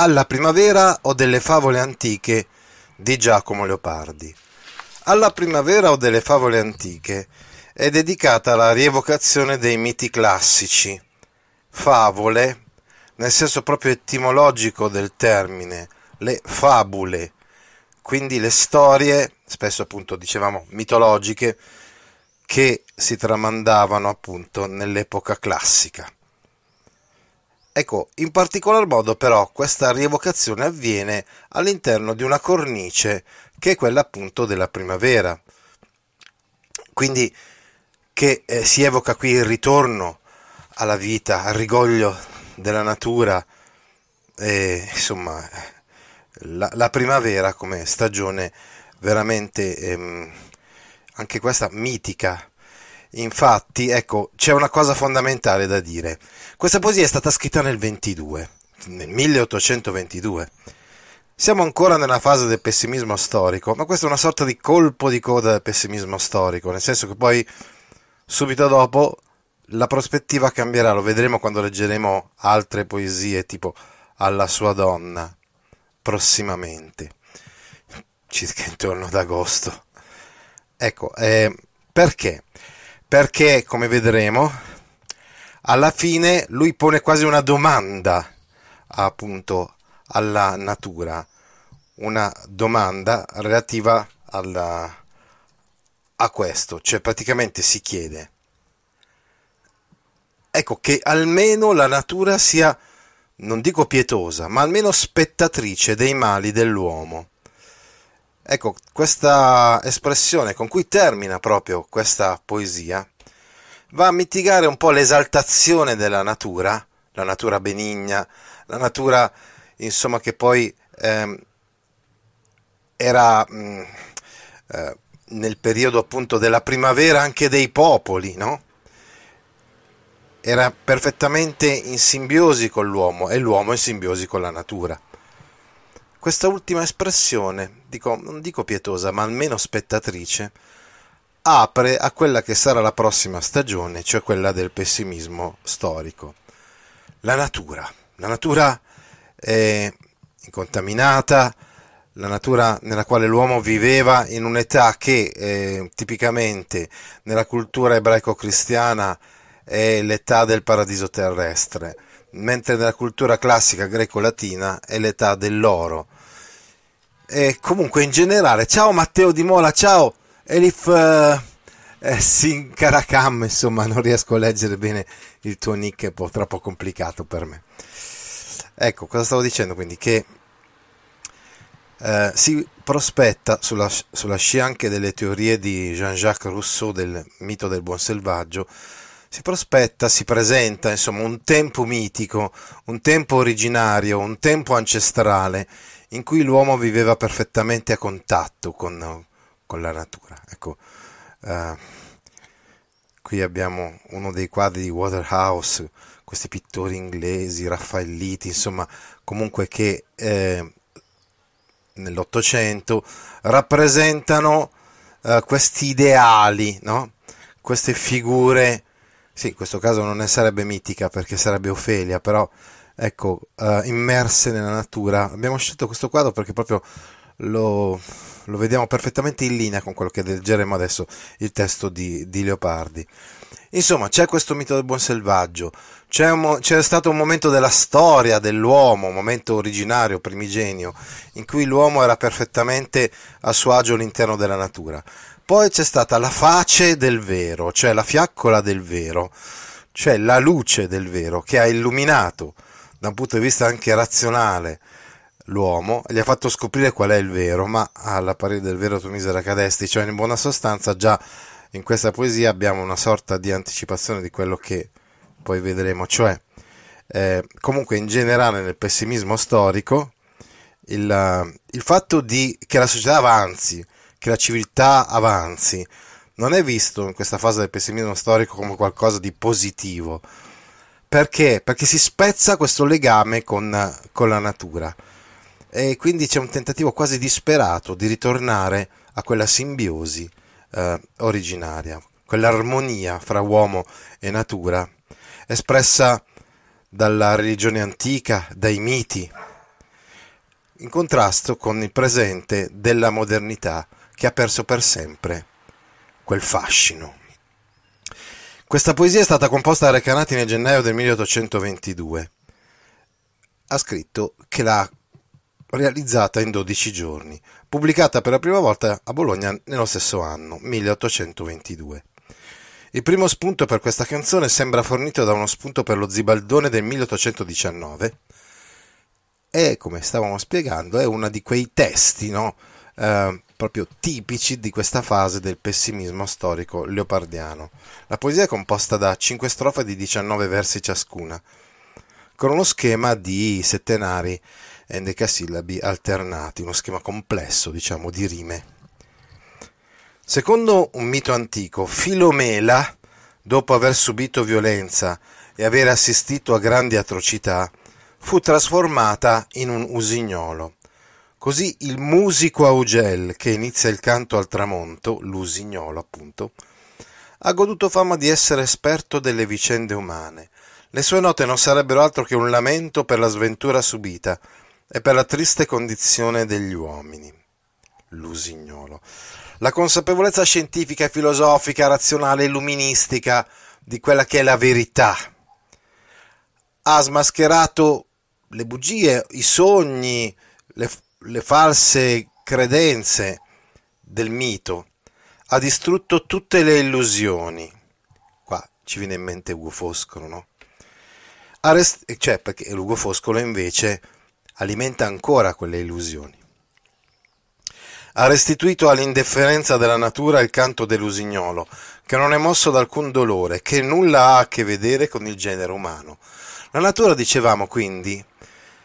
Alla primavera ho delle favole antiche di Giacomo Leopardi. Alla primavera ho delle favole antiche è dedicata alla rievocazione dei miti classici. Favole, nel senso proprio etimologico del termine, le fabule, quindi le storie, spesso appunto dicevamo mitologiche, che si tramandavano appunto nell'epoca classica. Ecco, in particolar modo però questa rievocazione avviene all'interno di una cornice che è quella appunto della primavera. Quindi che eh, si evoca qui il ritorno alla vita, al rigoglio della natura, e, insomma la, la, primavera come stagione veramente ehm, anche questa mitica. Infatti, ecco, c'è una cosa fondamentale da dire. Questa poesia è stata scritta nel 22, nel 1822. Siamo ancora nella fase del pessimismo storico, ma questo è una sorta di colpo di coda del pessimismo storico, nel senso che poi subito dopo la prospettiva cambierà, lo vedremo quando leggeremo altre poesie tipo Alla sua donna prossimamente, circa intorno ad agosto. Ecco, eh, perché? Perché, come vedremo, alla fine lui pone quasi una domanda appunto alla natura, una domanda relativa alla, a questo, cioè praticamente si chiede, ecco che almeno la natura sia, non dico pietosa, ma almeno spettatrice dei mali dell'uomo. Ecco, questa espressione con cui termina proprio questa poesia va a mitigare un po' l'esaltazione della natura, la natura benigna, la natura insomma che poi ehm, era mh, mm, eh, nel periodo appunto della primavera anche dei popoli, no? Era perfettamente in simbiosi con l'uomo e l'uomo in simbiosi con la natura. Questa ultima espressione, dico, non dico pietosa, ma almeno spettatrice, apre a quella che sarà la prossima stagione, cioè quella del pessimismo storico. La natura. La natura è incontaminata, la natura nella quale l'uomo viveva in un'età che eh, tipicamente nella cultura ebraico-cristiana è l'età del paradiso terrestre mentre nella cultura classica greco-latina è l'età dell'oro. E comunque in generale, ciao Matteo Di Mola, ciao Elif uh, eh, Sinkarakam, insomma non riesco a leggere bene il tuo nick, è un po' troppo complicato per me. Ecco, cosa stavo dicendo quindi? Che eh, si prospetta sulla, sulla scia anche delle teorie di Jean-Jacques Rousseau del mito del buon selvaggio, si prospetta, si presenta insomma un tempo mitico, un tempo originario, un tempo ancestrale in cui l'uomo viveva perfettamente a contatto con, con la natura. Ecco, uh, qui abbiamo uno dei quadri di Waterhouse, questi pittori inglesi, raffaelliti, insomma, comunque che eh, nell'Ottocento rappresentano uh, questi ideali, no? queste figure sì, in questo caso non ne sarebbe mitica perché sarebbe Ofelia, però ecco, uh, immerse nella natura. Abbiamo scelto questo quadro perché proprio lo, lo, vediamo perfettamente in linea con quello che leggeremo adesso, il testo di, di Leopardi. Insomma, c'è questo mito del buon selvaggio, c'è, un, c'è, stato un momento della storia dell'uomo, un momento originario, primigenio, in cui l'uomo era perfettamente a suo agio all'interno della natura. Poi c'è stata la face del vero, cioè la fiaccola del vero, cioè la luce del vero che ha illuminato da un punto di vista anche razionale l'uomo gli ha fatto scoprire qual è il vero, ma alla pari del vero tu misera cadesti, cioè in buona sostanza già in questa poesia abbiamo una sorta di anticipazione di quello che poi vedremo, cioè eh, comunque in generale nel pessimismo storico, il, il fatto di, che la società avanzi, che la civiltà avanzi, non è visto in questa fase del pessimismo storico come qualcosa di positivo. Perché? Perché si spezza questo legame con, con la natura e quindi c'è un tentativo quasi disperato di ritornare a quella simbiosi eh, originaria, quell'armonia fra uomo e natura, espressa dalla religione antica, dai miti, in contrasto con il presente della modernità che ha perso per sempre quel fascino. Questa poesia è stata composta da Recanati nel gennaio del 1822. Ha scritto che l'ha realizzata in 12 giorni, pubblicata per la prima volta a Bologna nello stesso anno, 1822. Il primo spunto per questa canzone sembra fornito da uno spunto per lo Zibaldone del 1819 e, come stavamo spiegando, è uno di quei testi, no? Eh, proprio tipici di questa fase del pessimismo storico leopardiano. La poesia è composta da cinque strofe di 19 versi ciascuna, con uno schema di settenari endecasillabi alternati, uno schema complesso, diciamo, di rime. Secondo un mito antico, Filomela, dopo aver subito violenza e aver assistito a grandi atrocità, fu trasformata in un usignolo Così il musico Augel, che inizia il canto al tramonto, l'usignolo appunto, ha goduto fama di essere esperto delle vicende umane. Le sue note non sarebbero altro che un lamento per la sventura subita e per la triste condizione degli uomini. L'usignolo. La consapevolezza scientifica, filosofica, razionale, illuministica di quella che è la verità ha smascherato le bugie, i sogni, le, le false credenze del mito, ha distrutto tutte le illusioni. Qua ci viene in mente Ugo Foscolo, no? Arrest- cioè, perché Ugo Foscolo invece alimenta ancora quelle illusioni. Ha restituito all'indifferenza della natura il canto dell'usignolo, che non è mosso da alcun dolore, che nulla ha a che vedere con il genere umano. La natura, dicevamo quindi,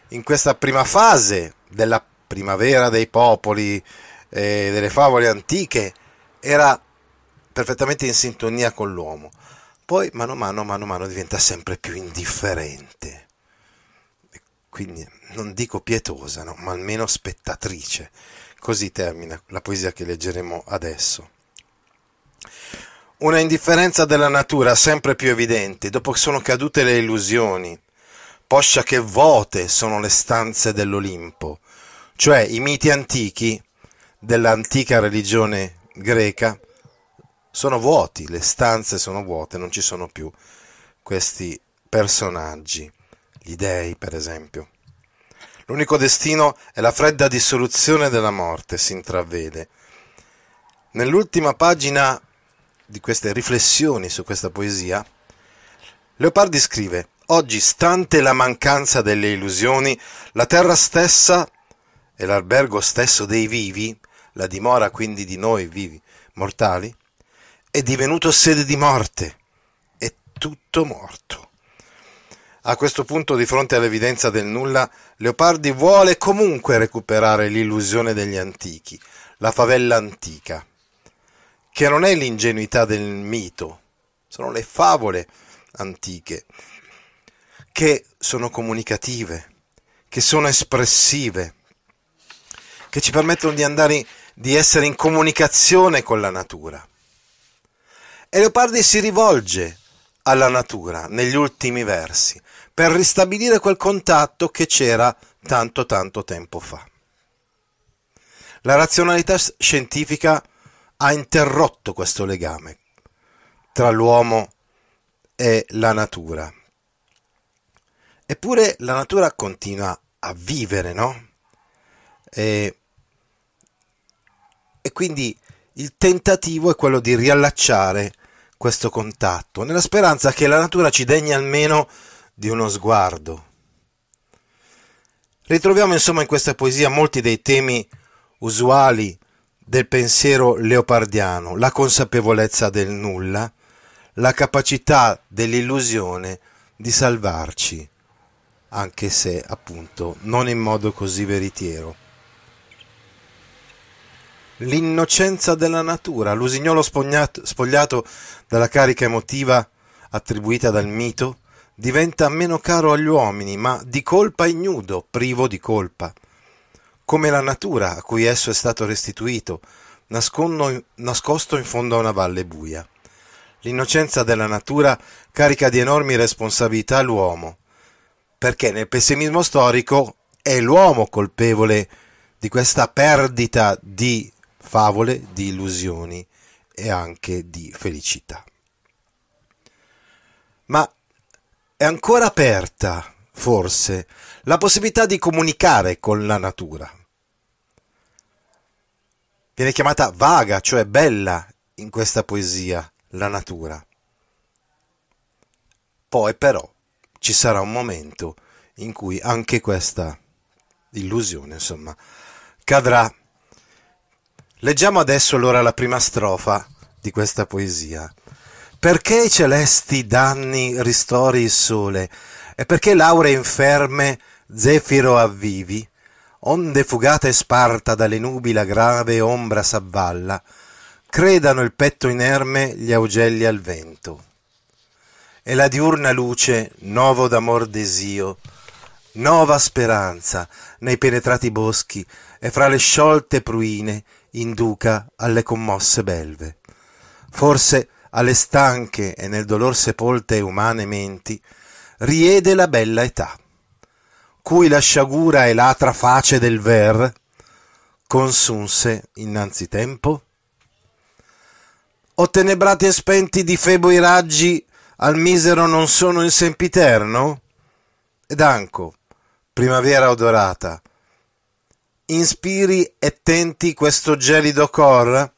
in questa prima fase della primavera dei popoli, eh, delle favole antiche, era perfettamente in sintonia con l'uomo. Poi, mano a mano, mano a mano, diventa sempre più indifferente. Quindi, non dico pietosa, no? ma almeno spettatrice. Così termina la poesia che leggeremo adesso. Una indifferenza della natura sempre più evidente, dopo che sono cadute le illusioni, poscia che vuote sono le stanze dell'Olimpo, cioè i miti antichi dell'antica religione greca sono vuoti, le stanze sono vuote, non ci sono più questi personaggi, gli dei per esempio. L'unico destino è la fredda dissoluzione della morte, si intravede. Nell'ultima pagina di queste riflessioni su questa poesia, Leopardi scrive Oggi, stante la mancanza delle illusioni, la terra stessa e l'albergo stesso dei vivi, la dimora quindi di noi vivi mortali, è divenuto sede di morte, è tutto morto. A questo punto, di fronte all'evidenza del nulla, Leopardi vuole comunque recuperare l'illusione degli antichi, la favella antica, che non è l'ingenuità del mito, sono le favole antiche, che sono comunicative, che sono espressive, che ci permettono di andare, di essere in comunicazione con la natura. E Leopardi si rivolge alla natura negli ultimi versi per ristabilire quel contatto che c'era tanto tanto tempo fa. La razionalità scientifica ha interrotto questo legame tra l'uomo e la natura. Eppure la natura continua a vivere, no? E e quindi il tentativo è quello di riallacciare questo contatto, nella speranza che la natura ci degni almeno di uno sguardo. Ritroviamo insomma in questa poesia molti dei temi usuali del pensiero leopardiano, la consapevolezza del nulla, la capacità dell'illusione di salvarci anche se appunto non in modo così veritiero. L'innocenza della natura, l'usignolo spogliato, spogliato dalla carica emotiva attribuita dal mito, diventa meno caro agli uomini, ma di colpa ignudo, privo di colpa, come la natura a cui esso è stato restituito, nascosto in fondo a una valle buia. L'innocenza della natura carica di enormi responsabilità l'uomo, perché nel pessimismo storico è l'uomo colpevole di questa perdita di favole, di illusioni e anche di felicità. Ma è ancora aperta, forse, la possibilità di comunicare con la natura. Viene chiamata vaga, cioè bella, in questa poesia, la natura. Poi però ci sarà un momento in cui anche questa illusione, insomma, cadrà. Leggiamo adesso allora la prima strofa di questa poesia. Perché i celesti danni ristori il sole, e perché l'aure inferme zefiro avvivi, onde fugata e sparta dalle nubi la grave ombra s'avvalla, credano il petto inerme gli augelli al vento. E la diurna luce, novo d'amor desio, nova speranza nei penetrati boschi e fra le sciolte pruine induca alle commosse belve. Forse alle stanche e nel dolor sepolte umane menti riede la bella età, cui la sciagura e l'atra face del ver consunse innanzitempo? O tenebrati e spenti di Febo i raggi al misero non sono in sempiterno? Ed anco, primavera odorata, inspiri e tenti questo gelido cor,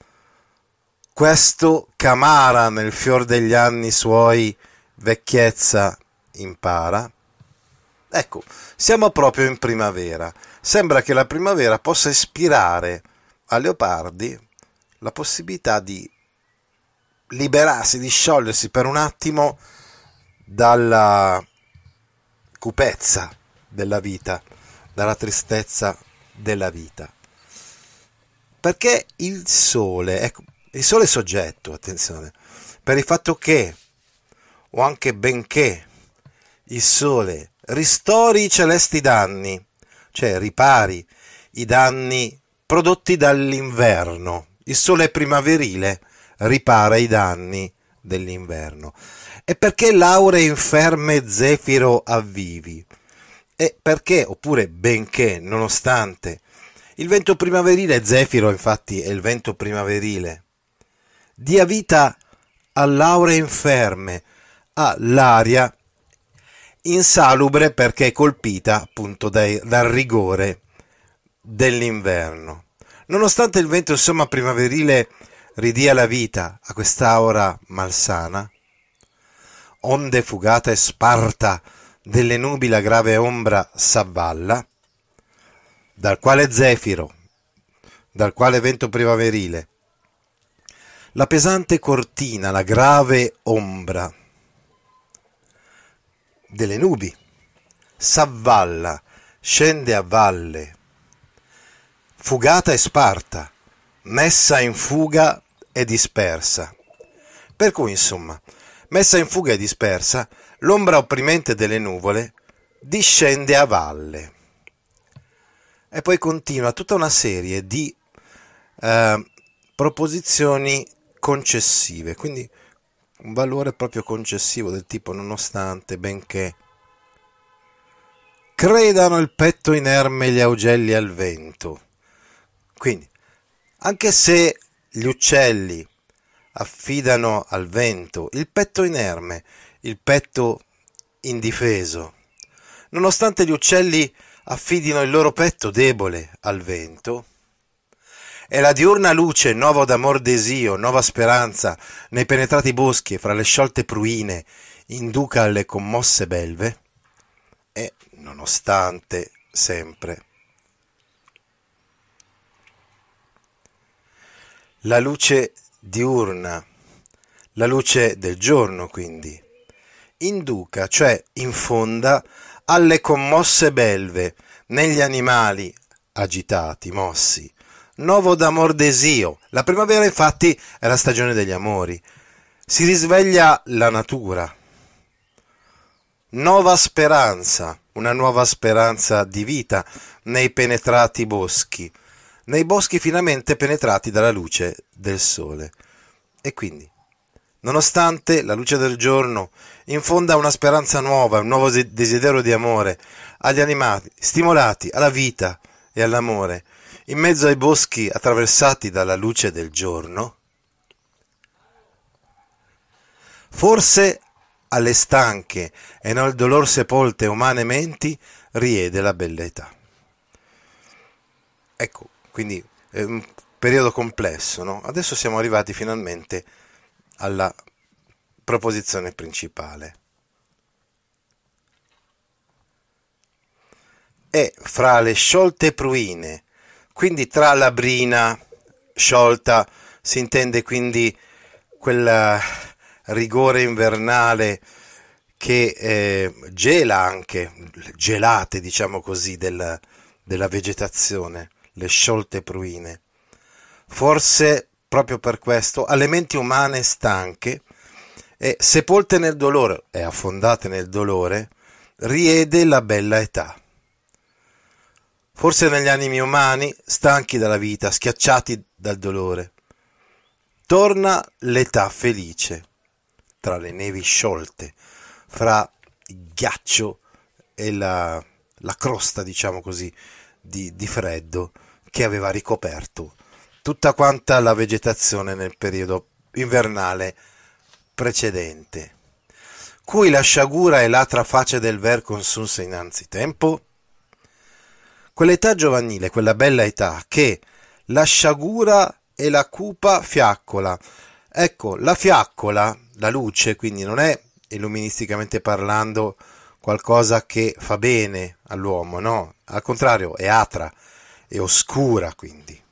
questo camara nel fior degli anni suoi vecchiezza impara? Ecco, siamo proprio in primavera. Sembra che la primavera possa ispirare a Leopardi la possibilità di liberarsi, di sciogliersi per un attimo dalla cupezza della vita, dalla tristezza della vita. Perché il sole, ecco, il sole è soggetto, attenzione, per il fatto che, o anche benché, il sole ristori i celesti danni, cioè ripari i danni prodotti dall'inverno. Il sole primaverile ripara i danni dell'inverno. E perché lauree inferme Zefiro avvivi? E perché, oppure benché, nonostante, il vento primaverile Zefiro, infatti, è il vento primaverile, dia vita a lauree inferme, all'aria insalubre perché colpita appunto dai, dal rigore dell'inverno. Nonostante il vento insomma primaverile ridia la vita a quest'aura malsana, onde fugata e sparta delle nubi la grave ombra s'avvalla, dal quale zefiro, dal quale vento primaverile, la pesante cortina, la grave ombra delle nubi s'avvalla, scende a valle, fugata e sparta, messa in fuga e dispersa. Per cui, insomma, messa in fuga e dispersa, l'ombra opprimente delle nuvole discende a valle. E poi continua tutta una serie di eh, proposizioni concessive, quindi un valore proprio concessivo del tipo nonostante, benché. Credano il petto inerme gli augelli al vento. Quindi, anche se gli uccelli affidano al vento il petto inerme, il petto indifeso, nonostante gli uccelli affidino il loro petto debole al vento, e la diurna luce, nuovo d'amor desio, nuova speranza, nei penetrati boschi e fra le sciolte pruine, induca alle commosse belve, e, nonostante, sempre, la luce diurna, la luce del giorno quindi, induca, cioè infonda alle commosse belve, negli animali agitati, mossi. Novo d'amor desio. La primavera infatti è la stagione degli amori. Si risveglia la natura. Nuova speranza, una nuova speranza di vita nei penetrati boschi, nei boschi finamente penetrati dalla luce del sole. E quindi, nonostante la luce del giorno infonda una speranza nuova, un nuovo desiderio di amore agli animali, stimolati alla vita e all'amore, in mezzo ai boschi attraversati dalla luce del giorno, forse alle stanche e nel dolor sepolte umane menti riede la bella età. Ecco, quindi è un periodo complesso, no? Adesso siamo arrivati finalmente alla proposizione principale. E fra le sciolte pruine, quindi tra la brina sciolta si intende quindi quel rigore invernale che eh, gela anche, gelate diciamo così, del, della vegetazione, le sciolte pruine. Forse proprio per questo alle menti umane stanche e sepolte nel dolore e affondate nel dolore, riede la bella età. Forse negli animi umani, stanchi dalla vita, schiacciati dal dolore, torna l'età felice, tra le nevi sciolte, fra il ghiaccio e la, la crosta, diciamo così, di, di freddo che aveva ricoperto tutta quanta la vegetazione nel periodo invernale precedente, cui la sciagura e l'altra faccia del ver consunse innanzitempo? Quell'età giovanile, quella bella età, che la sciagura e la cupa fiaccola. Ecco, la fiaccola, la luce, quindi non è illuministicamente parlando qualcosa che fa bene all'uomo, no? Al contrario, è atra, è oscura, quindi.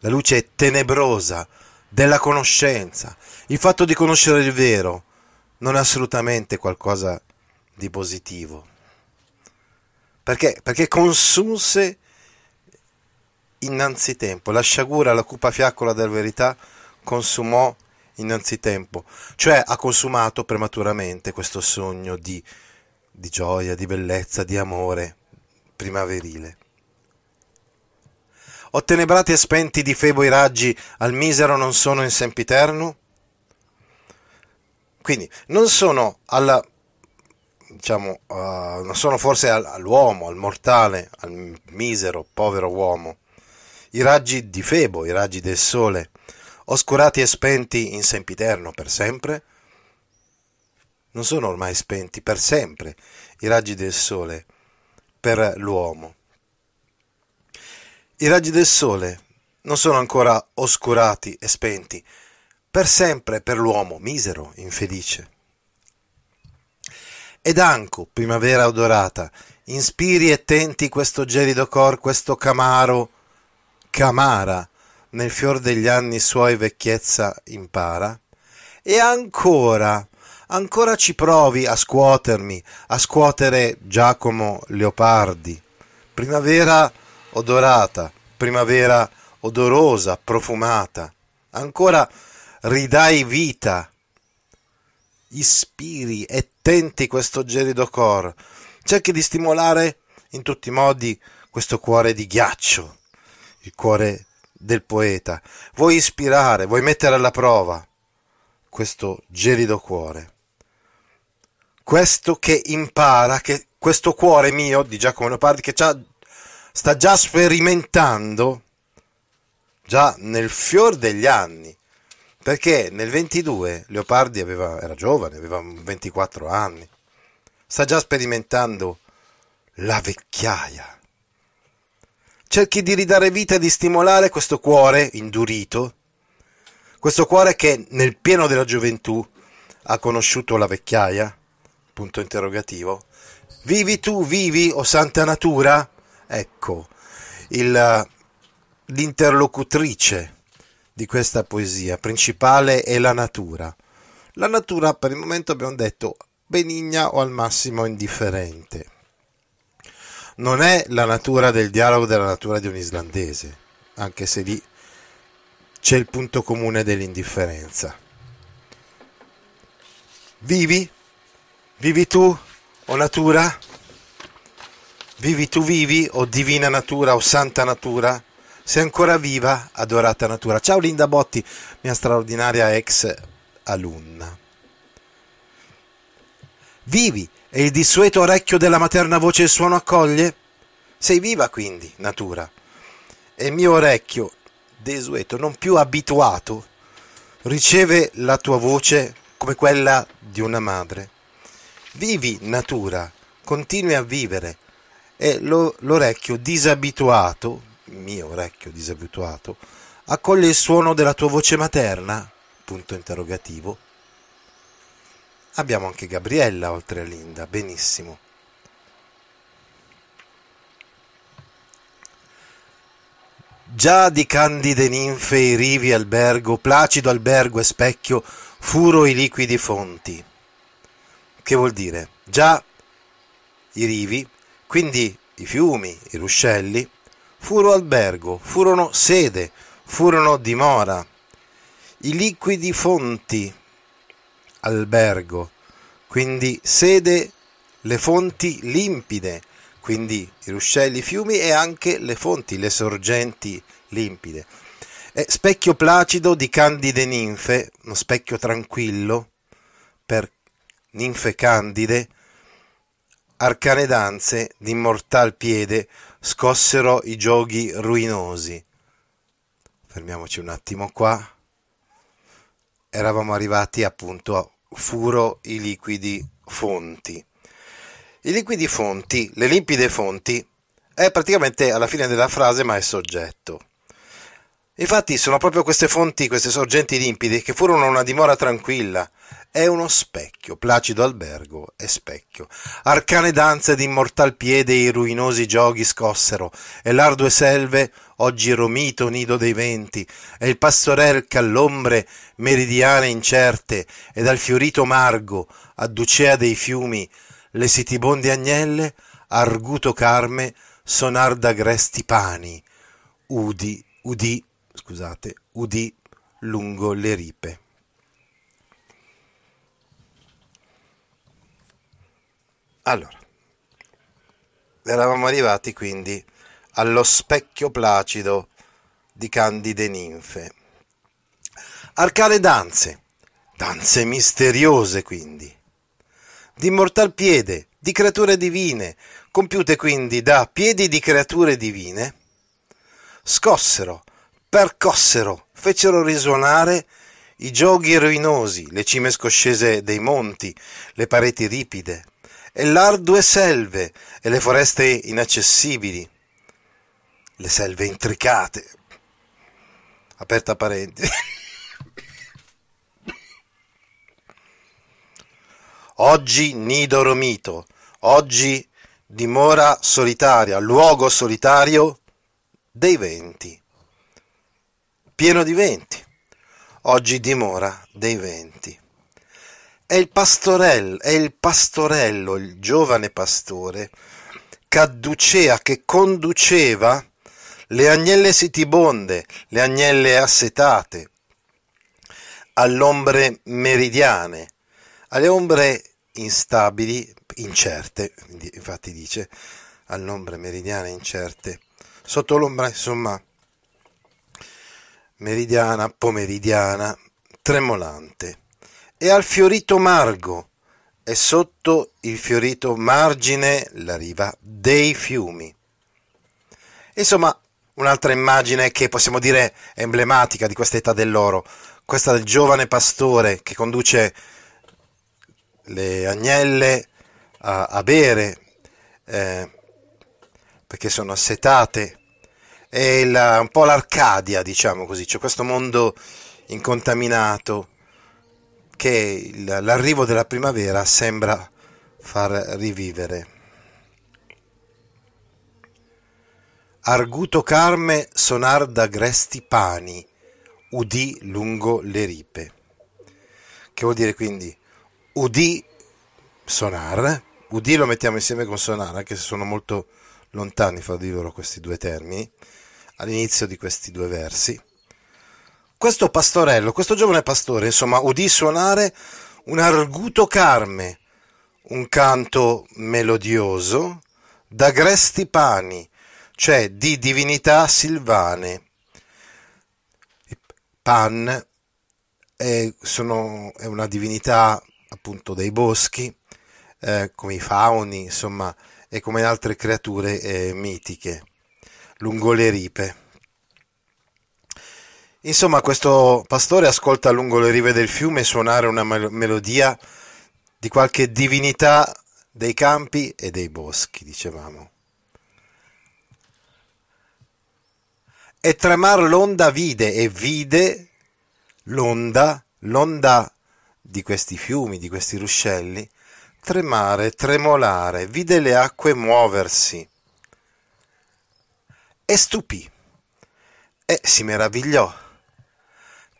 La luce tenebrosa, della conoscenza. Il fatto di conoscere il vero non è assolutamente qualcosa di positivo. Perché? Perché consunse innanzitempo. La sciagura, la cupa fiaccola della verità consumò innanzitempo, cioè ha consumato prematuramente questo sogno di, di gioia, di bellezza, di amore primaverile. Ottenebrati e spenti di Febo i raggi al misero non sono in sempiterno? Quindi non sono alla diciamo, uh, non sono forse all'uomo, al mortale, al misero, povero uomo. I raggi di Febo, i raggi del sole, oscurati e spenti in sempiterno per sempre? Non sono ormai spenti per sempre i raggi del sole per l'uomo. I raggi del sole non sono ancora oscurati e spenti per sempre per l'uomo misero, infelice. Ed anco, primavera odorata, inspiri e tenti questo gelido cor, questo camaro, camara, nel fior degli anni suoi vecchiezza impara? E ancora, ancora ci provi a scuotermi, a scuotere Giacomo Leopardi. Primavera odorata, primavera odorosa, profumata. Ancora ridai vita, ispiri e tenti questo gelido cor. Cerchi di stimolare in tutti i modi questo cuore di ghiaccio, il cuore del poeta. Vuoi ispirare, vuoi mettere alla prova questo gelido cuore. Questo che impara, che questo cuore mio di Giacomo Leopardi che già sta già sperimentando, già nel fior degli anni, perché nel 22 Leopardi aveva, era giovane, aveva 24 anni, sta già sperimentando la vecchiaia. Cerchi di ridare vita e di stimolare questo cuore indurito, questo cuore che nel pieno della gioventù ha conosciuto la vecchiaia? Punto interrogativo. Vivi tu, vivi, o santa natura? Ecco, il, l'interlocutrice di questa poesia principale è la natura. La natura per il momento abbiamo detto benigna o al massimo indifferente. Non è la natura del dialogo della natura di un islandese, anche se lì c'è il punto comune dell'indifferenza. Vivi? Vivi tu, o natura? Vivi tu vivi, o divina natura, o santa natura? Sei ancora viva, adorata natura. Ciao Linda Botti, mia straordinaria ex alunna. Vivi e il dissueto orecchio della materna voce il suono accoglie? Sei viva quindi, natura. E il mio orecchio, desueto, non più abituato, riceve la tua voce come quella di una madre. Vivi, natura, continui a vivere. E lo, l'orecchio disabituato, mio orecchio disabituato, accoglie il suono della tua voce materna? Punto interrogativo. Abbiamo anche Gabriella oltre a Linda, benissimo. Già di candide ninfe i rivi albergo, placido albergo e specchio, furo i liquidi fonti. Che vuol dire? Già i rivi, quindi i fiumi, i ruscelli, furo albergo, furono sede, furono dimora. I liquidi fonti, albergo, quindi sede le fonti limpide, quindi i ruscelli, i fiumi e anche le fonti, le sorgenti limpide. E specchio placido di candide ninfe, uno specchio tranquillo per ninfe candide, arcane danze d'immortal piede scossero i giochi ruinosi. Fermiamoci un attimo qua. Eravamo arrivati appunto a furo i liquidi fonti. I liquidi fonti, le limpide fonti, è praticamente alla fine della frase ma è soggetto. Infatti sono proprio queste fonti, queste sorgenti limpide che furono una dimora tranquilla. È uno specchio, placido albergo e specchio. Arcane danze d'immortal piede i ruinosi giochi scossero, e l'ardue selve, oggi romito nido dei venti, e il pastorel c'all'ombre meridiane incerte, ed al fiorito margo, adducea dei fiumi, le sitibonde agnelle, arguto carme, sonar d'agresti pani, udi, udì, scusate, udì lungo le ripe. Allora, eravamo arrivati quindi allo specchio placido di candide ninfe. Arcane danze, danze misteriose quindi, di mortal piede, di creature divine, compiute quindi da piedi di creature divine, scossero, percossero, fecero risuonare i gioghi ruinosi, le cime scoscese dei monti, le pareti ripide, e l'ardue selve e le foreste inaccessibili, le selve intricate. Aperta parentesi. Oggi nido romito, oggi dimora solitaria, luogo solitario dei venti, pieno di venti. Oggi dimora dei venti. È il pastorello, è il pastorello, il giovane pastore, cadducea che conduceva le agnelle sitibonde, le agnelle assetate, all'ombre meridiane, alle ombre instabili, incerte, infatti dice, all'ombre meridiane incerte, sotto l'ombra insomma meridiana, pomeridiana, tremolante, e al fiorito margo, e sotto il fiorito margine la riva dei fiumi. Insomma, un'altra immagine che possiamo dire emblematica di questa età dell'oro, questa del giovane pastore che conduce le agnelle a, a bere eh, perché sono assetate è la, un po' l'Arcadia, diciamo così, c'è questo mondo incontaminato che l'arrivo della primavera sembra far rivivere. Arguto Carme sonar da gresti pani, udì lungo le ripe. Che vuol dire quindi udì sonar. Udì lo mettiamo insieme con sonar, anche se sono molto lontani fra di loro questi due termini, all'inizio di questi due versi. Questo pastorello, questo giovane pastore, insomma, udì suonare un arguto carme, un canto melodioso, d'agresti pani, cioè di divinità silvane. Pan è, sono, è una divinità appunto dei boschi, eh, come i fauni, insomma, e come altre creature eh, mitiche, lungo le ripe. Insomma, questo pastore ascolta lungo le rive del fiume suonare una mel- melodia di qualche divinità dei campi e dei boschi, dicevamo. E tremar l'onda vide e vide l'onda, l'onda di questi fiumi, di questi ruscelli, tremare, tremolare, vide le acque muoversi e stupì e si meravigliò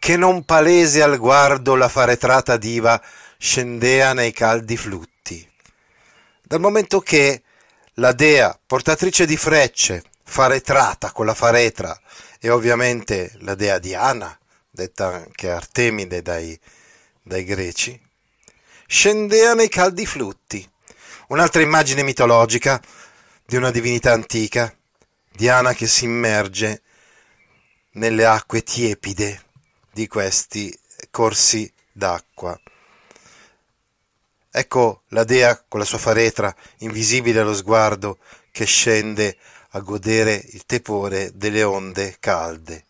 che non palese al guardo la faretrata diva scendea nei caldi flutti. Dal momento che la dea, portatrice di frecce, faretrata con la faretra, e ovviamente la dea Diana, detta anche Artemide dai, dai greci, scendea nei caldi flutti. Un'altra immagine mitologica di una divinità antica, Diana che si immerge nelle acque tiepide di questi corsi d'acqua. Ecco la dea con la sua faretra, invisibile allo sguardo, che scende a godere il tepore delle onde calde.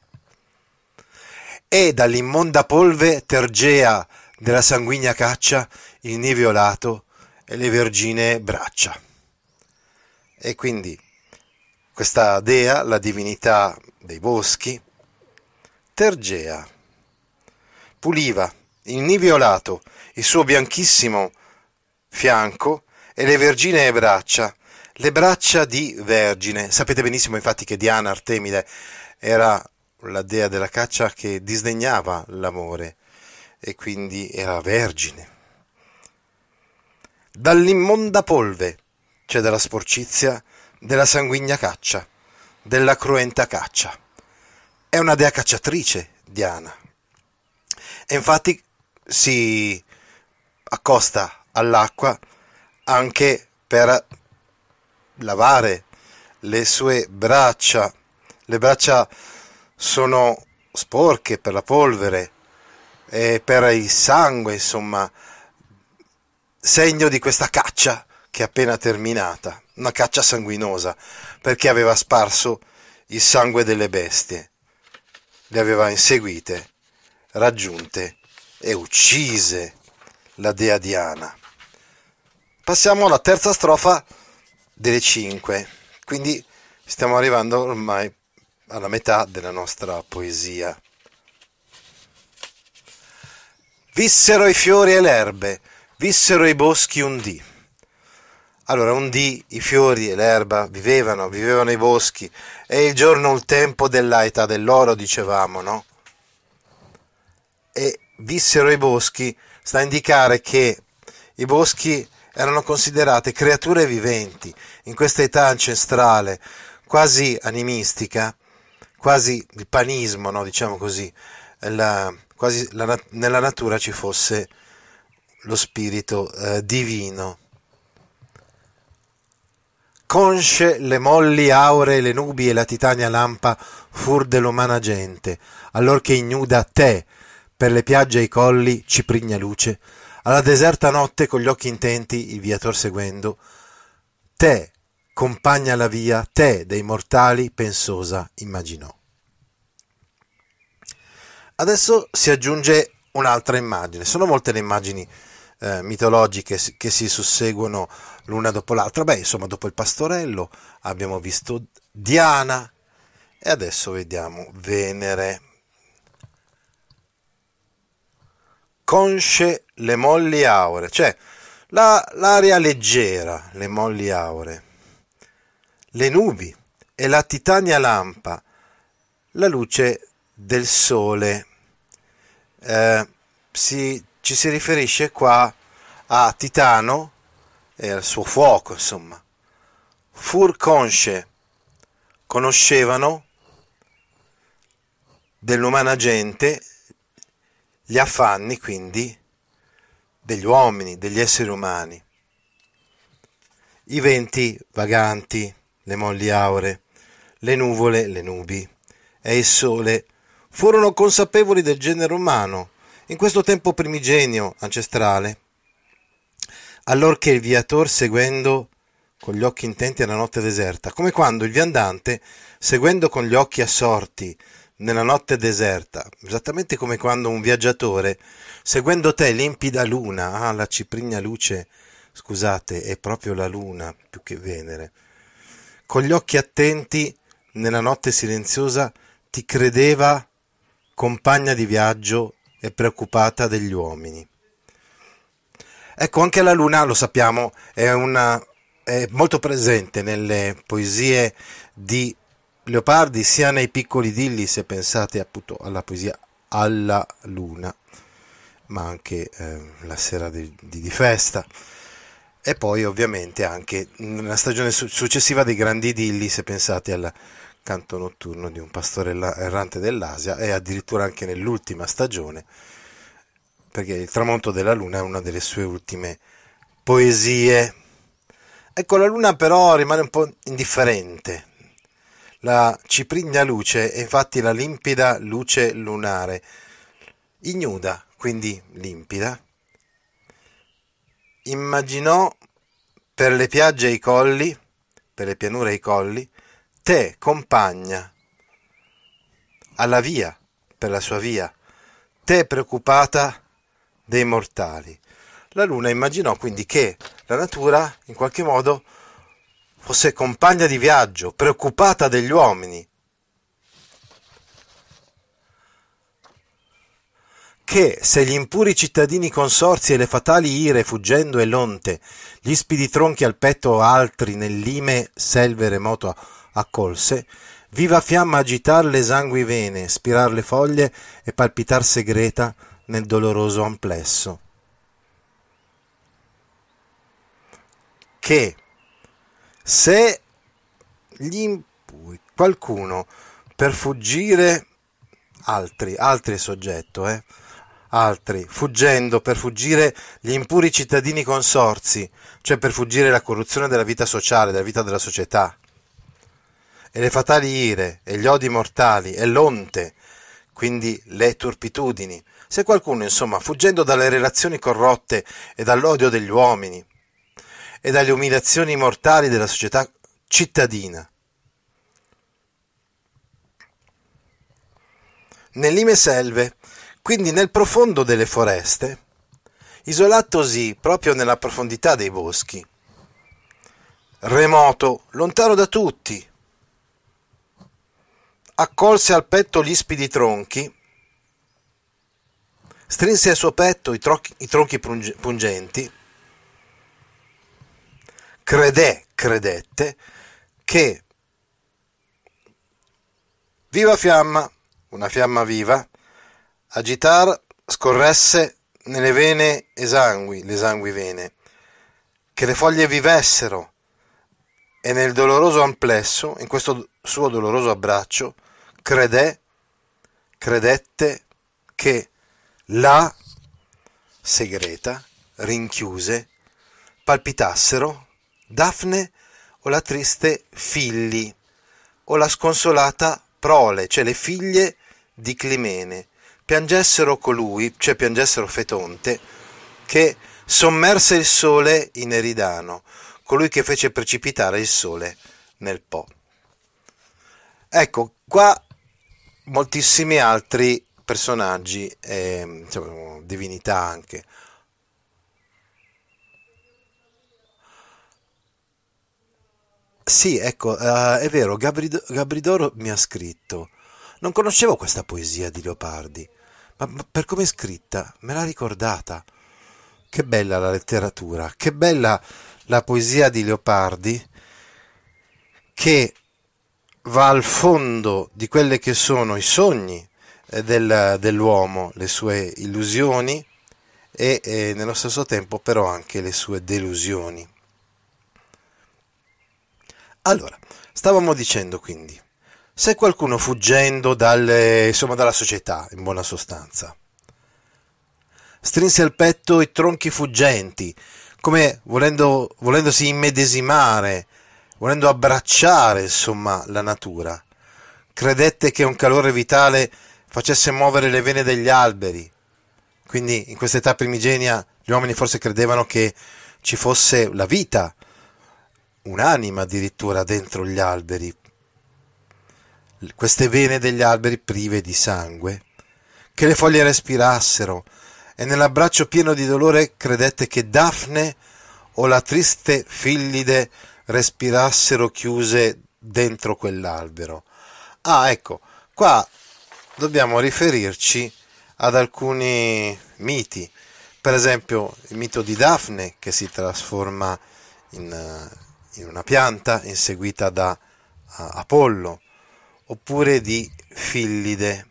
E dall'immonda polve tergea della sanguigna caccia il niviolato e le vergine braccia. E quindi questa dea, la divinità dei boschi, tergea, puliva il niviolato, il suo bianchissimo fianco e le verginee braccia le braccia di Vergine. Sapete benissimo infatti che Diana Artemide era la dea della caccia che disdegnava l'amore e quindi era vergine. Dall'immonda polve, cioè dalla sporcizia, della sanguigna caccia, della cruenta caccia. È una dea cacciatrice, Diana. E infatti si accosta all'acqua anche per lavare le sue braccia. Le braccia sono sporche per la polvere e per il sangue, insomma, segno di questa caccia che è appena terminata, una caccia sanguinosa, perché aveva sparso il sangue delle bestie, le aveva inseguite, raggiunte e uccise la dea Diana. Passiamo alla terza strofa delle 5, quindi stiamo arrivando ormai alla metà della nostra poesia. Vissero i fiori e le erbe, vissero i boschi un dì. Allora, un dì i fiori e l'erba vivevano, vivevano i boschi, e il giorno il tempo della età dell'oro, dicevamo, no? E vissero i boschi sta a indicare che i boschi erano considerate creature viventi in questa età ancestrale, quasi animistica, quasi il panismo, no? diciamo così, la, quasi la, nella natura ci fosse lo spirito eh, divino. Consce le molli auree, le nubi e la titania lampa fur dell'umana gente, allor che ignuda te, per le piagge e i colli, ciprigna luce, alla deserta notte con gli occhi intenti il viator seguendo, te, compagna la via, te dei mortali pensosa immaginò. Adesso si aggiunge un'altra immagine, sono molte le immagini eh, mitologiche che si susseguono l'una dopo l'altra, beh insomma dopo il pastorello abbiamo visto Diana e adesso vediamo Venere. Consce le molli auree, cioè la, l'aria leggera, le molli auree, le nubi e la titania lampa, la luce del sole. Eh, si, ci si riferisce qua a Titano, e al suo fuoco, insomma. Fur consce, conoscevano dell'umana gente gli affanni quindi degli uomini, degli esseri umani. I venti vaganti, le molli aure, le nuvole, le nubi e il sole furono consapevoli del genere umano in questo tempo primigenio ancestrale, allorché il viator seguendo con gli occhi intenti alla notte deserta, come quando il viandante, seguendo con gli occhi assorti nella notte deserta, esattamente come quando un viaggiatore, seguendo te limpida luna, ah, la ciprigna luce, scusate, è proprio la luna più che Venere, con gli occhi attenti nella notte silenziosa ti credeva compagna di viaggio e preoccupata degli uomini. Ecco, anche la luna, lo sappiamo, è, una, è molto presente nelle poesie di Leopardi, sia nei piccoli dilli, se pensate appunto alla poesia alla luna, ma anche eh, la sera di, di, di, festa. E poi ovviamente anche nella stagione su- successiva dei grandi dilli, se pensate al canto notturno di un pastore errante dell'Asia e addirittura anche nell'ultima stagione, perché il tramonto della luna è una delle sue ultime poesie. Ecco, la luna però rimane un po' indifferente la ciprigna luce è infatti la limpida luce lunare, ignuda, quindi limpida. Immaginò per le piagge e i colli, per le pianure e i colli, te, compagna, alla via, per la sua via, te preoccupata dei mortali. La luna immaginò quindi che la natura, in qualche modo, fosse compagna di viaggio, preoccupata degli uomini, che se gli impuri cittadini consorzi e le fatali ire fuggendo e lonte, gli spidi tronchi al petto altri nell'ime selve remoto accolse, viva fiamma agitar le esangui vene, spirar le foglie e palpitar segreta nel doloroso amplesso. Che se qualcuno per fuggire altri, altri soggetto, eh, altri, fuggendo per fuggire gli impuri cittadini consorzi, cioè per fuggire la corruzione della vita sociale, della vita della società, e le fatali ire, e gli odi mortali, e l'onte, quindi le turpitudini. Se qualcuno, insomma, fuggendo dalle relazioni corrotte e dall'odio degli uomini, e dalle umiliazioni mortali della società cittadina. Nell'ime selve, quindi nel profondo delle foreste, isolatosi proprio nella profondità dei boschi, remoto, lontano da tutti, accolse al petto gli ispidi tronchi, strinse al suo petto i, tronchi, i tronchi pungenti, credè, credette, che viva fiamma, una fiamma viva, agitar scorresse nelle vene esangui, le esangui vene, che le foglie vivessero e nel doloroso amplesso, in questo suo doloroso abbraccio, credè, credette che la segreta rinchiuse palpitassero Daphne o la triste Filli o la sconsolata Prole, cioè le figlie di Climene, piangessero colui, cioè piangessero Fetonte, che sommerse il sole in Eridano, colui che fece precipitare il sole nel Po. Ecco, qua moltissimi altri personaggi, e, insomma, divinità anche, Sì, ecco, uh, è vero, Gabrid- Gabridoro mi ha scritto. Non conoscevo questa poesia di Leopardi, ma, per come è scritta me l'ha ricordata. Che bella la letteratura, che bella la poesia di Leopardi che va al fondo di quelle che sono i sogni eh, del, dell'uomo, le sue illusioni e, e nello stesso tempo però anche le sue delusioni. Allora, stavamo dicendo quindi, se qualcuno fuggendo dalle, insomma, dalla società, in buona sostanza, strinse al petto i tronchi fuggenti, come volendo, volendosi immedesimare, volendo abbracciare, insomma, la natura, credette che un calore vitale facesse muovere le vene degli alberi. Quindi in questa età primigenia gli uomini forse credevano che ci fosse la vita, un'anima addirittura dentro gli alberi, queste vene degli alberi prive di sangue, che le foglie respirassero, e nell'abbraccio pieno di dolore credette che Daphne o la triste Fillide respirassero chiuse dentro quell'albero. Ah, ecco, qua dobbiamo riferirci ad alcuni miti, per esempio il mito di Daphne che si trasforma in, in una pianta inseguita da Apollo, oppure di Fillide.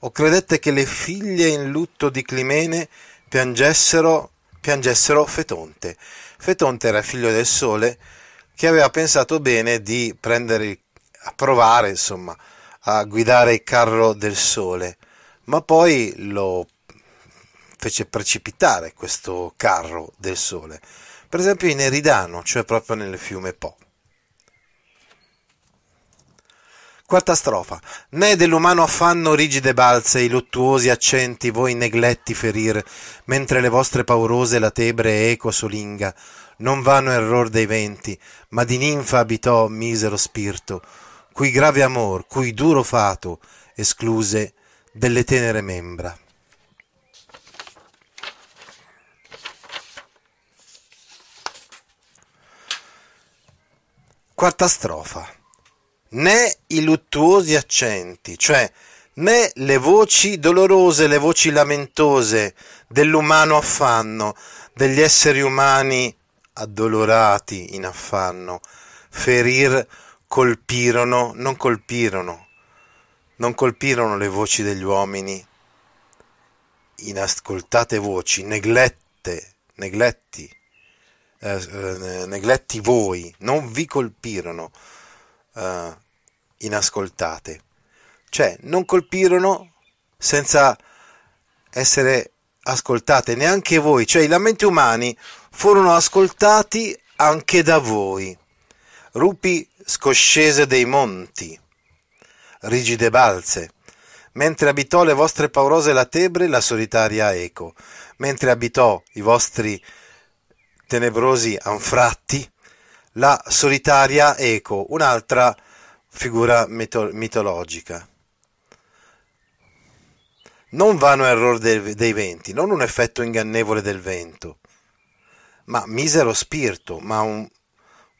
O credette che le figlie in lutto di Climene piangessero, piangessero Fetonte. Fetonte era figlio del sole che aveva pensato bene di prendere, a provare, insomma, a guidare il carro del sole, ma poi lo fece precipitare questo carro del sole, per esempio in Eridano, cioè proprio nel fiume Po. Quarta strofa. Né dell'umano affanno rigide balze, i luttuosi accenti voi negletti ferir, mentre le vostre paurose la tebre eco solinga, non vano error dei venti, ma di ninfa abitò misero spirito, cui grave amor, cui duro fato, escluse delle tenere membra. Quarta strofa. Né i luttuosi accenti, cioè né le voci dolorose, le voci lamentose dell'umano affanno, degli esseri umani addolorati in affanno, ferir colpirono, non colpirono, non colpirono le voci degli uomini, inascoltate voci, neglette, negletti, eh, eh, negletti voi, non vi colpirono, eh, inascoltate, cioè non colpirono senza essere ascoltate neanche voi, cioè i lamenti umani furono ascoltati anche da voi. Rupi scoscese dei monti, rigide balze, mentre abitò le vostre paurose latebre la solitaria eco, mentre abitò i vostri tenebrosi anfratti la solitaria eco, un'altra figura mito- mitologica. Non vano errore dei, dei venti, non un effetto ingannevole del vento, ma misero spirito, ma un,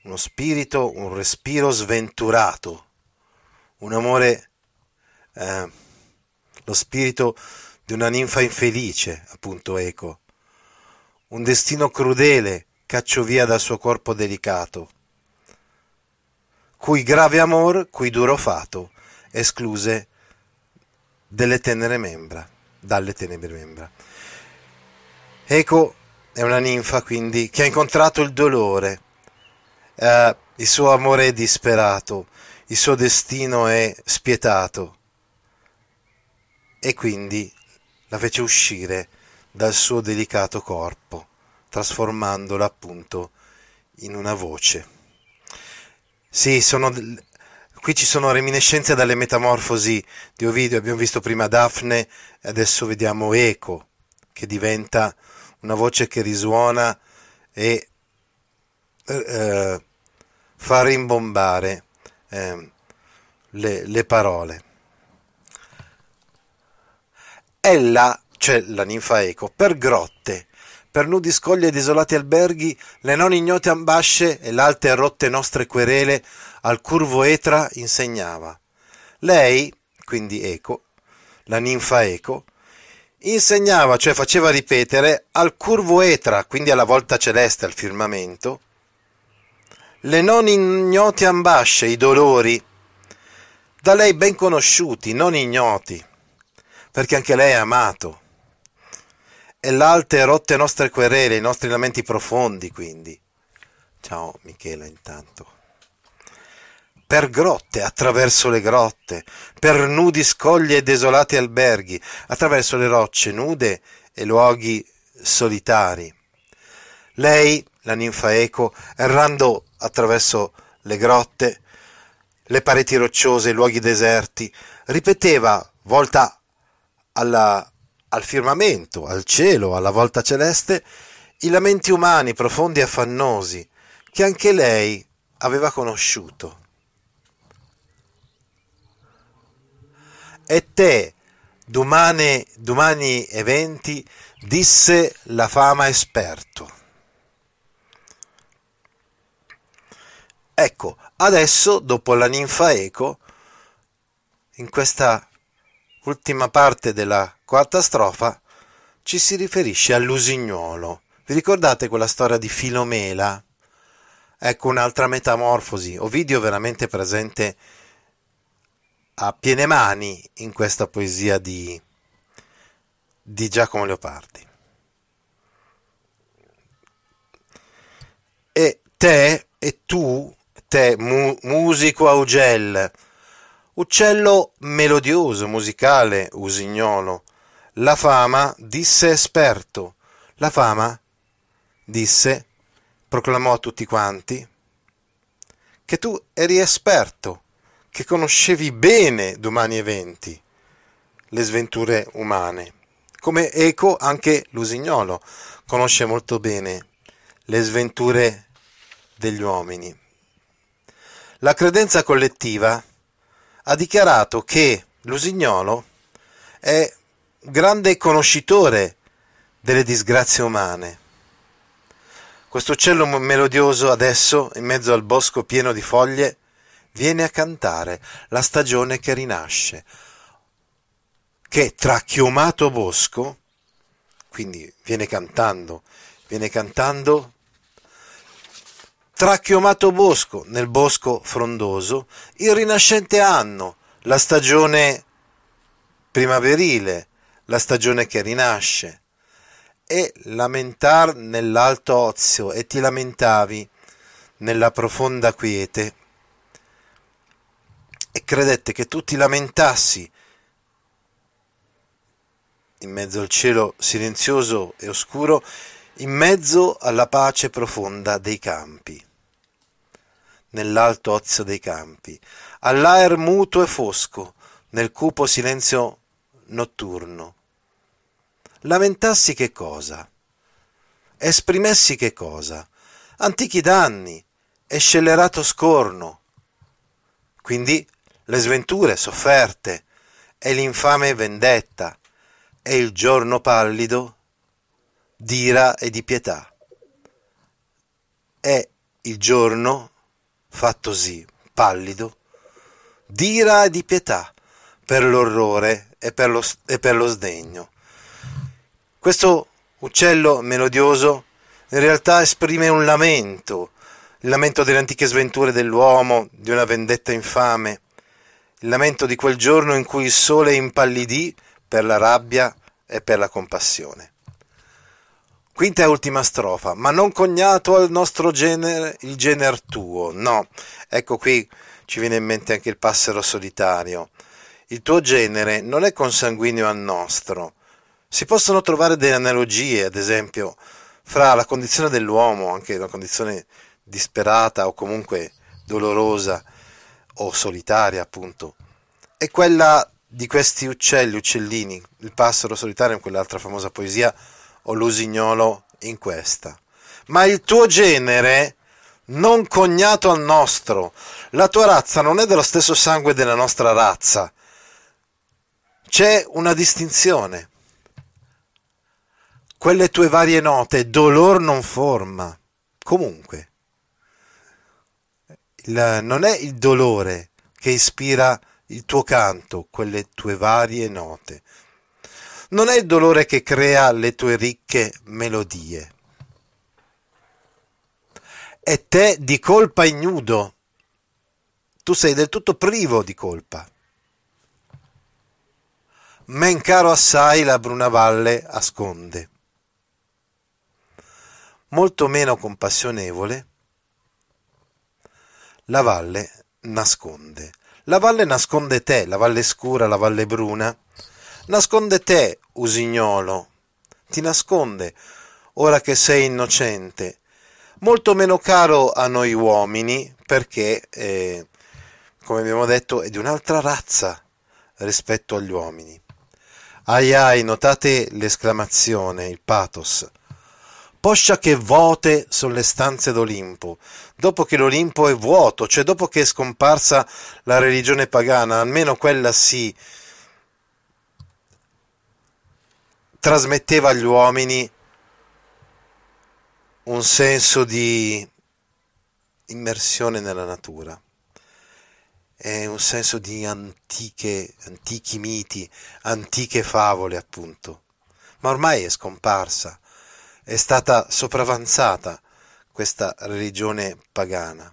uno spirito, un respiro sventurato, un amore, eh, lo spirito di una ninfa infelice, appunto Eco, un destino crudele cacciò via dal suo corpo delicato, cui grave amor, cui duro fato, escluse delle tenere membra, dalle tenere membra. Eco è una ninfa quindi che ha incontrato il dolore, eh, il suo amore è disperato, il suo destino è spietato. E quindi la fece uscire dal suo delicato corpo, trasformandola appunto in una voce. Sì, sono, qui ci sono reminiscenze dalle metamorfosi di Ovidio, abbiamo visto prima Daphne, adesso vediamo Eco, che diventa una voce che risuona e eh, fa rimbombare eh, le, le parole. Ella, cioè la ninfa Eco, per grotte, per nudi scogli ed isolati alberghi, le non ignote ambasce e l'alte e rotte nostre querele al curvo Etra insegnava. Lei, quindi Eco, la ninfa Eco, insegnava, cioè faceva ripetere, al curvo Etra, quindi alla volta celeste, al firmamento, le non ignote ambasce, i dolori, da lei ben conosciuti, non ignoti, perché anche lei è amato. E l'alte e rotte nostre querele, i nostri lamenti profondi, quindi. Ciao Michela intanto. per grotte, attraverso le grotte, per nudi scogli e desolati alberghi, attraverso le rocce nude e luoghi solitari. Lei, la ninfa Eco, errando attraverso le grotte, le pareti rocciose, i luoghi deserti, ripeteva, volta alla, al firmamento, al cielo, alla volta celeste, i lamenti umani profondi e affannosi che anche lei aveva conosciuto. E te, domani, domani eventi, disse la fama esperto. Ecco, adesso, dopo la ninfa Eco, in questa ultima parte della quarta strofa, ci si riferisce all'usignolo. Vi ricordate quella storia di Filomela? Ecco un'altra metamorfosi. Ovidio veramente presente a piene mani in questa poesia di, di Giacomo Leopardi. E te e tu, te mu, musico augel, uccello melodioso, musicale, usignolo, la fama disse esperto, la fama disse, proclamò a tutti quanti, che tu eri esperto, che conoscevi bene domani eventi, le sventure umane. Come Eco, anche l'usignolo conosce molto bene le sventure degli uomini. La credenza collettiva ha dichiarato che l'usignolo è grande conoscitore delle disgrazie umane. Questo uccello melodioso adesso, in mezzo al bosco pieno di foglie, viene a cantare la stagione che rinasce, che tra chiumato bosco, quindi viene cantando, viene cantando tra chiumato bosco, nel bosco frondoso, il rinascente anno, la stagione primaverile, la stagione che rinasce. E lamentar nell'alto ozio e ti lamentavi nella profonda quiete. E credette che tu ti lamentassi in mezzo al cielo silenzioso e oscuro, in mezzo alla pace profonda dei campi, nell'alto ozio dei campi, all'aer muto e fosco, nel cupo silenzio notturno lamentassi che cosa? Esprimessi che cosa? Antichi danni e scellerato scorno. Quindi le sventure sofferte e l'infame vendetta e il giorno pallido d'ira e di pietà. È il giorno fattosi pallido d'ira e di pietà per l'orrore e per lo, e per lo sdegno questo uccello melodioso in realtà esprime un lamento, il lamento delle antiche sventure dell'uomo, di una vendetta infame, il lamento di quel giorno in cui il sole impallidì per la rabbia e per la compassione. Quinta e ultima strofa, ma non cognato al nostro genere il gener tuo, no, ecco qui ci viene in mente anche il passero solitario. Il tuo genere non è consanguineo al nostro, si possono trovare delle analogie, ad esempio, fra la condizione dell'uomo, anche una condizione disperata o comunque dolorosa o solitaria, appunto, e quella di questi uccelli, uccellini, il passero solitario in quell'altra famosa poesia o l'usignolo in questa. Ma il tuo genere non cognato al nostro, la tua razza non è dello stesso sangue della nostra razza. C'è una distinzione quelle tue varie note, dolor non forma. Comunque, il, non è il dolore che ispira il tuo canto, quelle tue varie note. Non è il dolore che crea le tue ricche melodie. È te di colpa ignudo. Tu sei del tutto privo di colpa. Men caro assai la bruna valle asconde molto meno compassionevole, la valle nasconde. La valle nasconde te, la valle scura, la valle bruna. Nasconde te, usignolo, ti nasconde, ora che sei innocente. Molto meno caro a noi uomini, perché, eh, come abbiamo detto, è di un'altra razza rispetto agli uomini. Ai ai, notate l'esclamazione, il pathos. Poscia che vuote sono le stanze d'Olimpo, dopo che l'Olimpo è vuoto, cioè dopo che è scomparsa la religione pagana, almeno quella si trasmetteva agli uomini un senso di immersione nella natura è un senso di antiche, antichi miti, antiche favole appunto. Ma ormai è scomparsa, è stata sopravanzata questa religione pagana.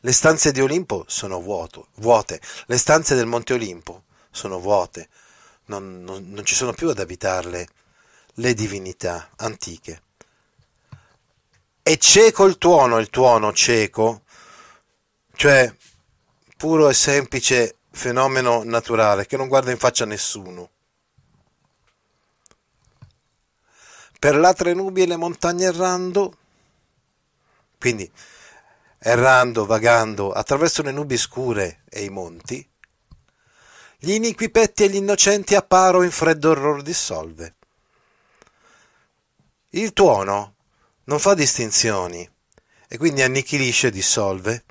Le stanze di Olimpo sono vuoto, vuote, le stanze del Monte Olimpo sono vuote, non, non, non ci sono più ad abitarle le divinità antiche. È cieco il tuono, il tuono cieco, cioè puro e semplice fenomeno naturale che non guarda in faccia a nessuno. Per l'altre nubi e le montagne errando, quindi errando, vagando attraverso le nubi scure e i monti, gli iniqui petti e gli innocenti apparo in freddo orror dissolve. Il tuono non fa distinzioni e quindi annichilisce e dissolve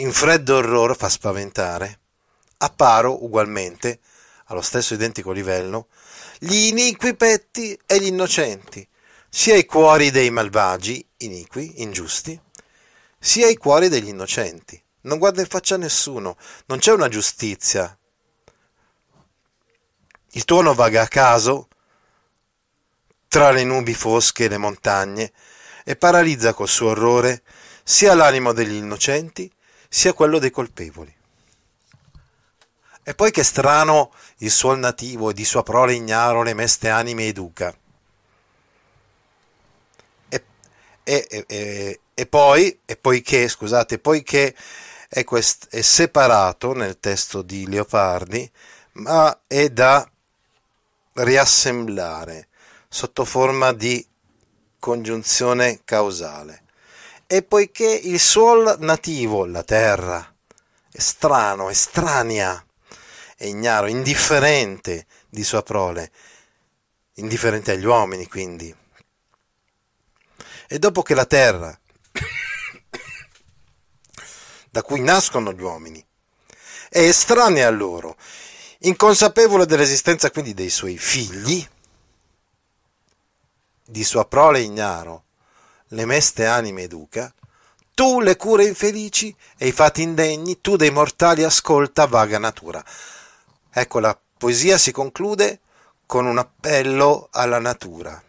in freddo orrore fa spaventare. Apparo ugualmente, allo stesso identico livello, gli iniqui petti e gli innocenti, sia i cuori dei malvagi, iniqui, ingiusti, sia i cuori degli innocenti. Non guarda in faccia a nessuno, non c'è una giustizia. Il tuono vaga a caso tra le nubi fosche e le montagne e paralizza col suo orrore sia l'animo degli innocenti sia quello dei colpevoli. E poi che strano il suol nativo e di sua prole ignaro le meste anime educa. E, e, e, e poi, e poiché, scusate, poiché è, quest, è separato nel testo di Leopardi, ma è da riassemblare sotto forma di congiunzione causale e poiché il suol nativo, la terra, è strano, estranea, è ignaro, indifferente di sua prole, indifferente agli uomini quindi. E dopo che la terra, da cui nascono gli uomini, è estranea a loro, inconsapevole dell'esistenza quindi dei suoi figli, di sua prole ignaro, le meste anime educa, tu le cure infelici e i fatti indegni, tu dei mortali ascolta vaga natura. Ecco, la poesia si conclude con un appello alla natura.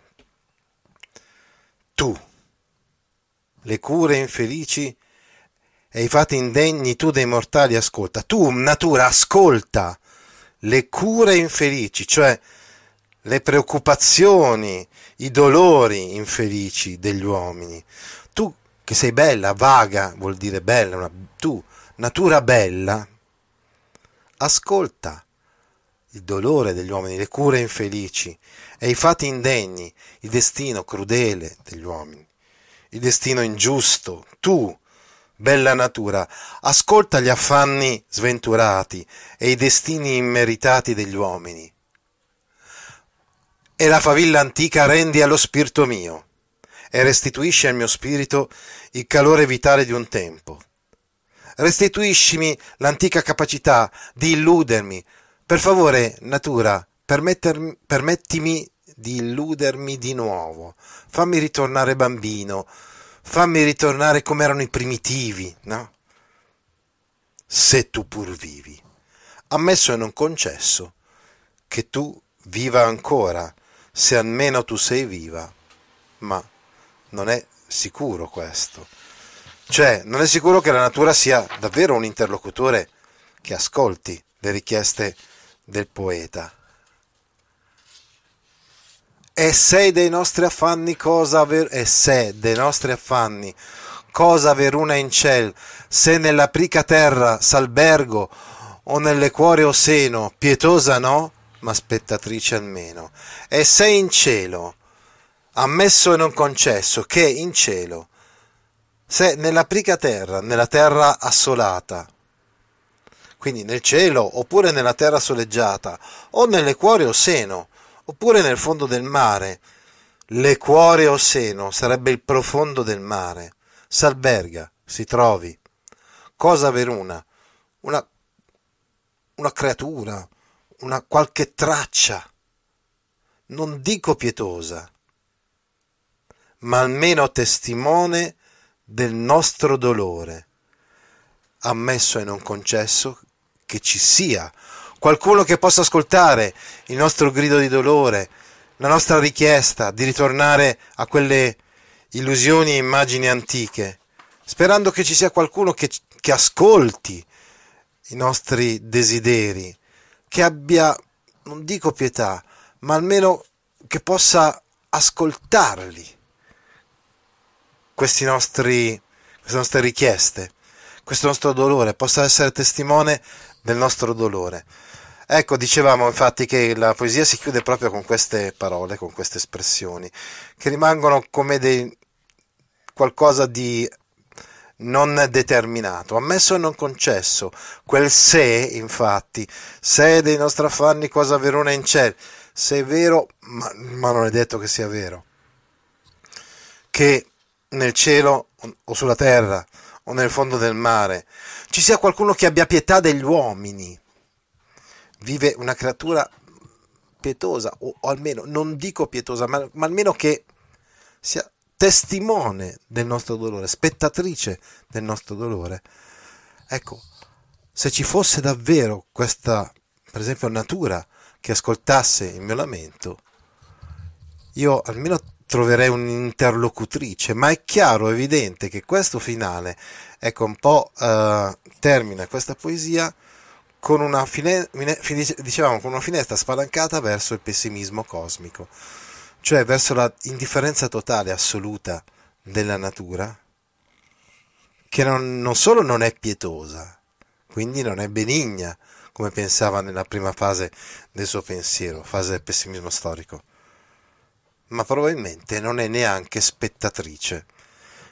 Tu, le cure infelici e i fatti indegni, tu dei mortali ascolta. Tu, natura, ascolta le cure infelici, cioè le preoccupazioni, i dolori infelici degli uomini. Tu che sei bella, vaga, vuol dire bella, una, tu, natura bella, ascolta il dolore degli uomini, le cure infelici e i fatti indegni, il destino crudele degli uomini, il destino ingiusto. Tu, bella natura, ascolta gli affanni sventurati e i destini immeritati degli uomini e la favilla antica rendi allo spirito mio e restituisci al mio spirito il calore vitale di un tempo. Restituiscimi l'antica capacità di illudermi. Per favore, natura, permettimi di illudermi di nuovo. Fammi ritornare bambino. Fammi ritornare come erano i primitivi, no? Se tu pur vivi. Ammesso e non concesso che tu viva ancora se almeno tu sei viva, ma non è sicuro questo. Cioè, non è sicuro che la natura sia davvero un interlocutore che ascolti le richieste del poeta. E sei dei nostri affanni cosa aver... e se dei nostri affanni cosa veruna in ciel, se nella prica terra s'albergo, o nelle cuore o seno, pietosa no, ma spettatrice almeno. E se in cielo, ammesso e non concesso, che in cielo, se nella prica terra, nella terra assolata, quindi nel cielo, oppure nella terra soleggiata, o nelle cuore o seno, oppure nel fondo del mare, le cuore o seno sarebbe il profondo del mare, s'alberga, si trovi. Cosa veruna? Una, una creatura, una qualche traccia, non dico pietosa, ma almeno testimone del nostro dolore, ammesso e non concesso che ci sia qualcuno che possa ascoltare il nostro grido di dolore, la nostra richiesta di ritornare a quelle illusioni e immagini antiche, sperando che ci sia qualcuno che, che ascolti i nostri desideri, che abbia, non dico pietà, ma almeno che possa ascoltarli, questi nostri, queste nostre richieste, questo nostro dolore, possa essere testimone del nostro dolore. Ecco, dicevamo infatti che la poesia si chiude proprio con queste parole, con queste espressioni, che rimangono come dei, qualcosa di non determinato, ammesso e non concesso. Quel se, infatti, se dei nostri affanni cosa verona in cielo, se è vero, ma, ma non è detto che sia vero, che nel cielo o sulla terra o nel fondo del mare ci sia qualcuno che abbia pietà degli uomini vive una creatura pietosa, o, o almeno non dico pietosa, ma, ma almeno che sia testimone del nostro dolore, spettatrice del nostro dolore. Ecco, se ci fosse davvero questa, per esempio, natura che ascoltasse il mio lamento, io almeno troverei un'interlocutrice, ma è chiaro, evidente che questo finale, ecco, un po' eh, termina questa poesia con una, fine, dicevamo, con una finestra spalancata verso il pessimismo cosmico, cioè verso la indifferenza totale, assoluta della natura, che non, non solo non è pietosa, quindi non è benigna, come pensava nella prima fase del suo pensiero, fase del pessimismo storico, ma probabilmente non è neanche spettatrice,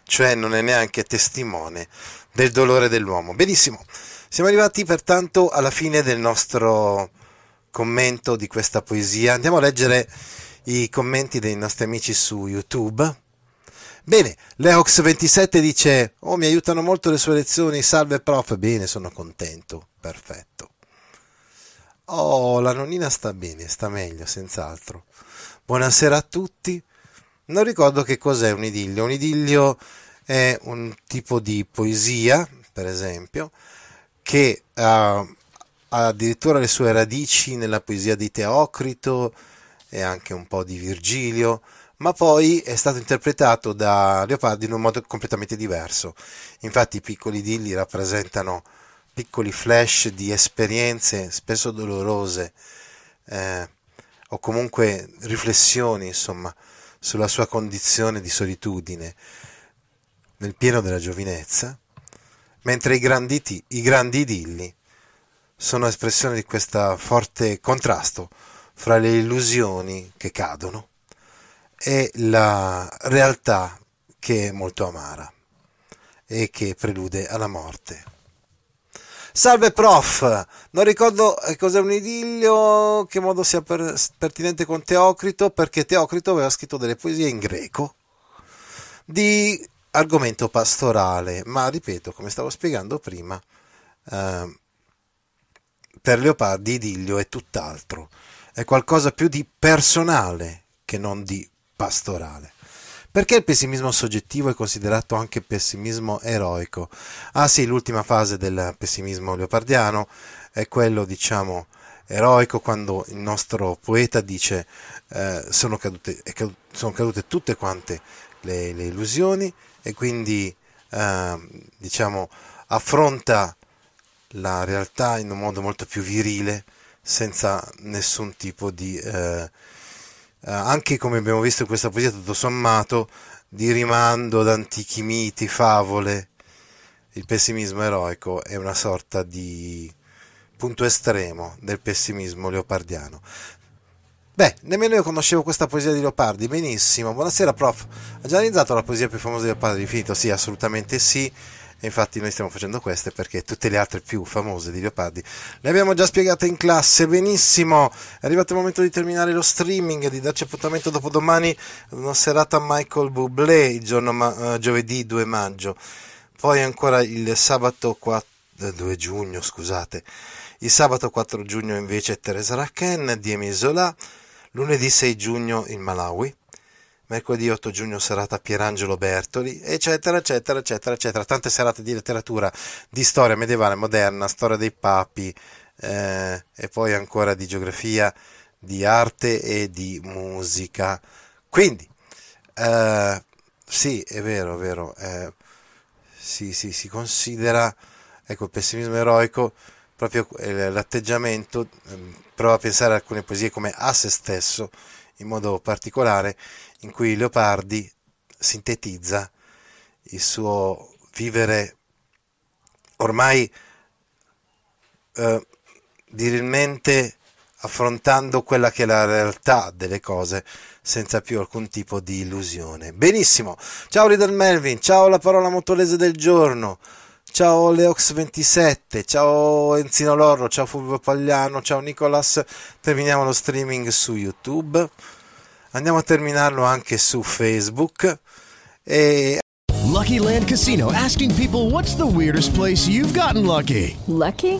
cioè non è neanche testimone del dolore dell'uomo. Benissimo. Siamo arrivati pertanto alla fine del nostro commento di questa poesia. Andiamo a leggere i commenti dei nostri amici su YouTube. Bene, Leox27 dice: Oh, mi aiutano molto le sue lezioni. Salve, prof. Bene, sono contento. Perfetto. Oh, la nonnina sta bene, sta meglio, senz'altro. Buonasera a tutti. Non ricordo che cos'è un idillio. Un idillio è un tipo di poesia, per esempio, che ha, ha addirittura le sue radici nella poesia di Teocrito e anche un po' di Virgilio, ma poi è stato interpretato da Leopardi in un modo completamente diverso. Infatti i piccoli dilli rappresentano piccoli flash di esperienze spesso dolorose eh, o comunque riflessioni insomma sulla sua condizione di solitudine nel pieno della giovinezza mentre i grandi, i grandi idilli sono espressione di questo forte contrasto fra le illusioni che cadono e la realtà che è molto amara e che prelude alla morte. Salve prof, non ricordo eh, cos'è un idillio, che modo sia per, pertinente con Teocrito, perché Teocrito aveva scritto delle poesie in greco di argomento pastorale, ma ripeto, come stavo spiegando prima, eh, per Leopardi idillio è tutt'altro, è qualcosa più di personale che non di pastorale. Perché il pessimismo soggettivo è considerato anche pessimismo eroico? Ah sì, l'ultima fase del pessimismo leopardiano è quello, diciamo, eroico quando il nostro poeta dice eh, sono, cadute, sono cadute tutte quante le, le illusioni e quindi eh, diciamo affronta la realtà in un modo molto più virile senza nessun tipo di eh, eh, anche come abbiamo visto in questa poesia tutto sommato di rimando ad antichi miti, favole. Il pessimismo eroico è una sorta di punto estremo del pessimismo leopardiano. Beh, nemmeno io conoscevo questa poesia di Leopardi, benissimo. Buonasera, prof. Ha già realizzato la poesia più famosa di Leopardi? Finito? Sì, assolutamente sì. E infatti noi stiamo facendo queste perché tutte le altre più famose di Leopardi le abbiamo già spiegate in classe. Benissimo, è arrivato il momento di terminare lo streaming, di darci appuntamento dopo domani una serata a Michael Bublé, il giorno ma- uh, giovedì 2 maggio. Poi ancora il sabato 4, 2 eh, giugno, scusate. Il sabato 4 giugno invece Teresa Racken di Emisola lunedì 6 giugno in Malawi, mercoledì 8 giugno serata Pierangelo Bertoli, eccetera, eccetera, eccetera, eccetera. Tante serate di letteratura, di storia medievale, moderna, storia dei papi eh, e poi ancora di geografia, di arte e di musica. Quindi, eh, sì, è vero, è vero, eh, sì, sì, si considera, ecco, il pessimismo eroico proprio eh, l'atteggiamento, ehm, prova a pensare a alcune poesie come a se stesso, in modo particolare, in cui Leopardi sintetizza il suo vivere ormai eh, virilmente affrontando quella che è la realtà delle cose senza più alcun tipo di illusione. Benissimo, ciao Riddle Melvin, ciao la parola motolese del giorno. Ciao Leox27, ciao Enzino Lorro, ciao Fulvio Pagliano, ciao Nicolas. Terminiamo lo streaming su YouTube. Andiamo a terminarlo anche su Facebook. E... Lucky Land Casino asking people what's the weirdest place you've gotten lucky? Lucky?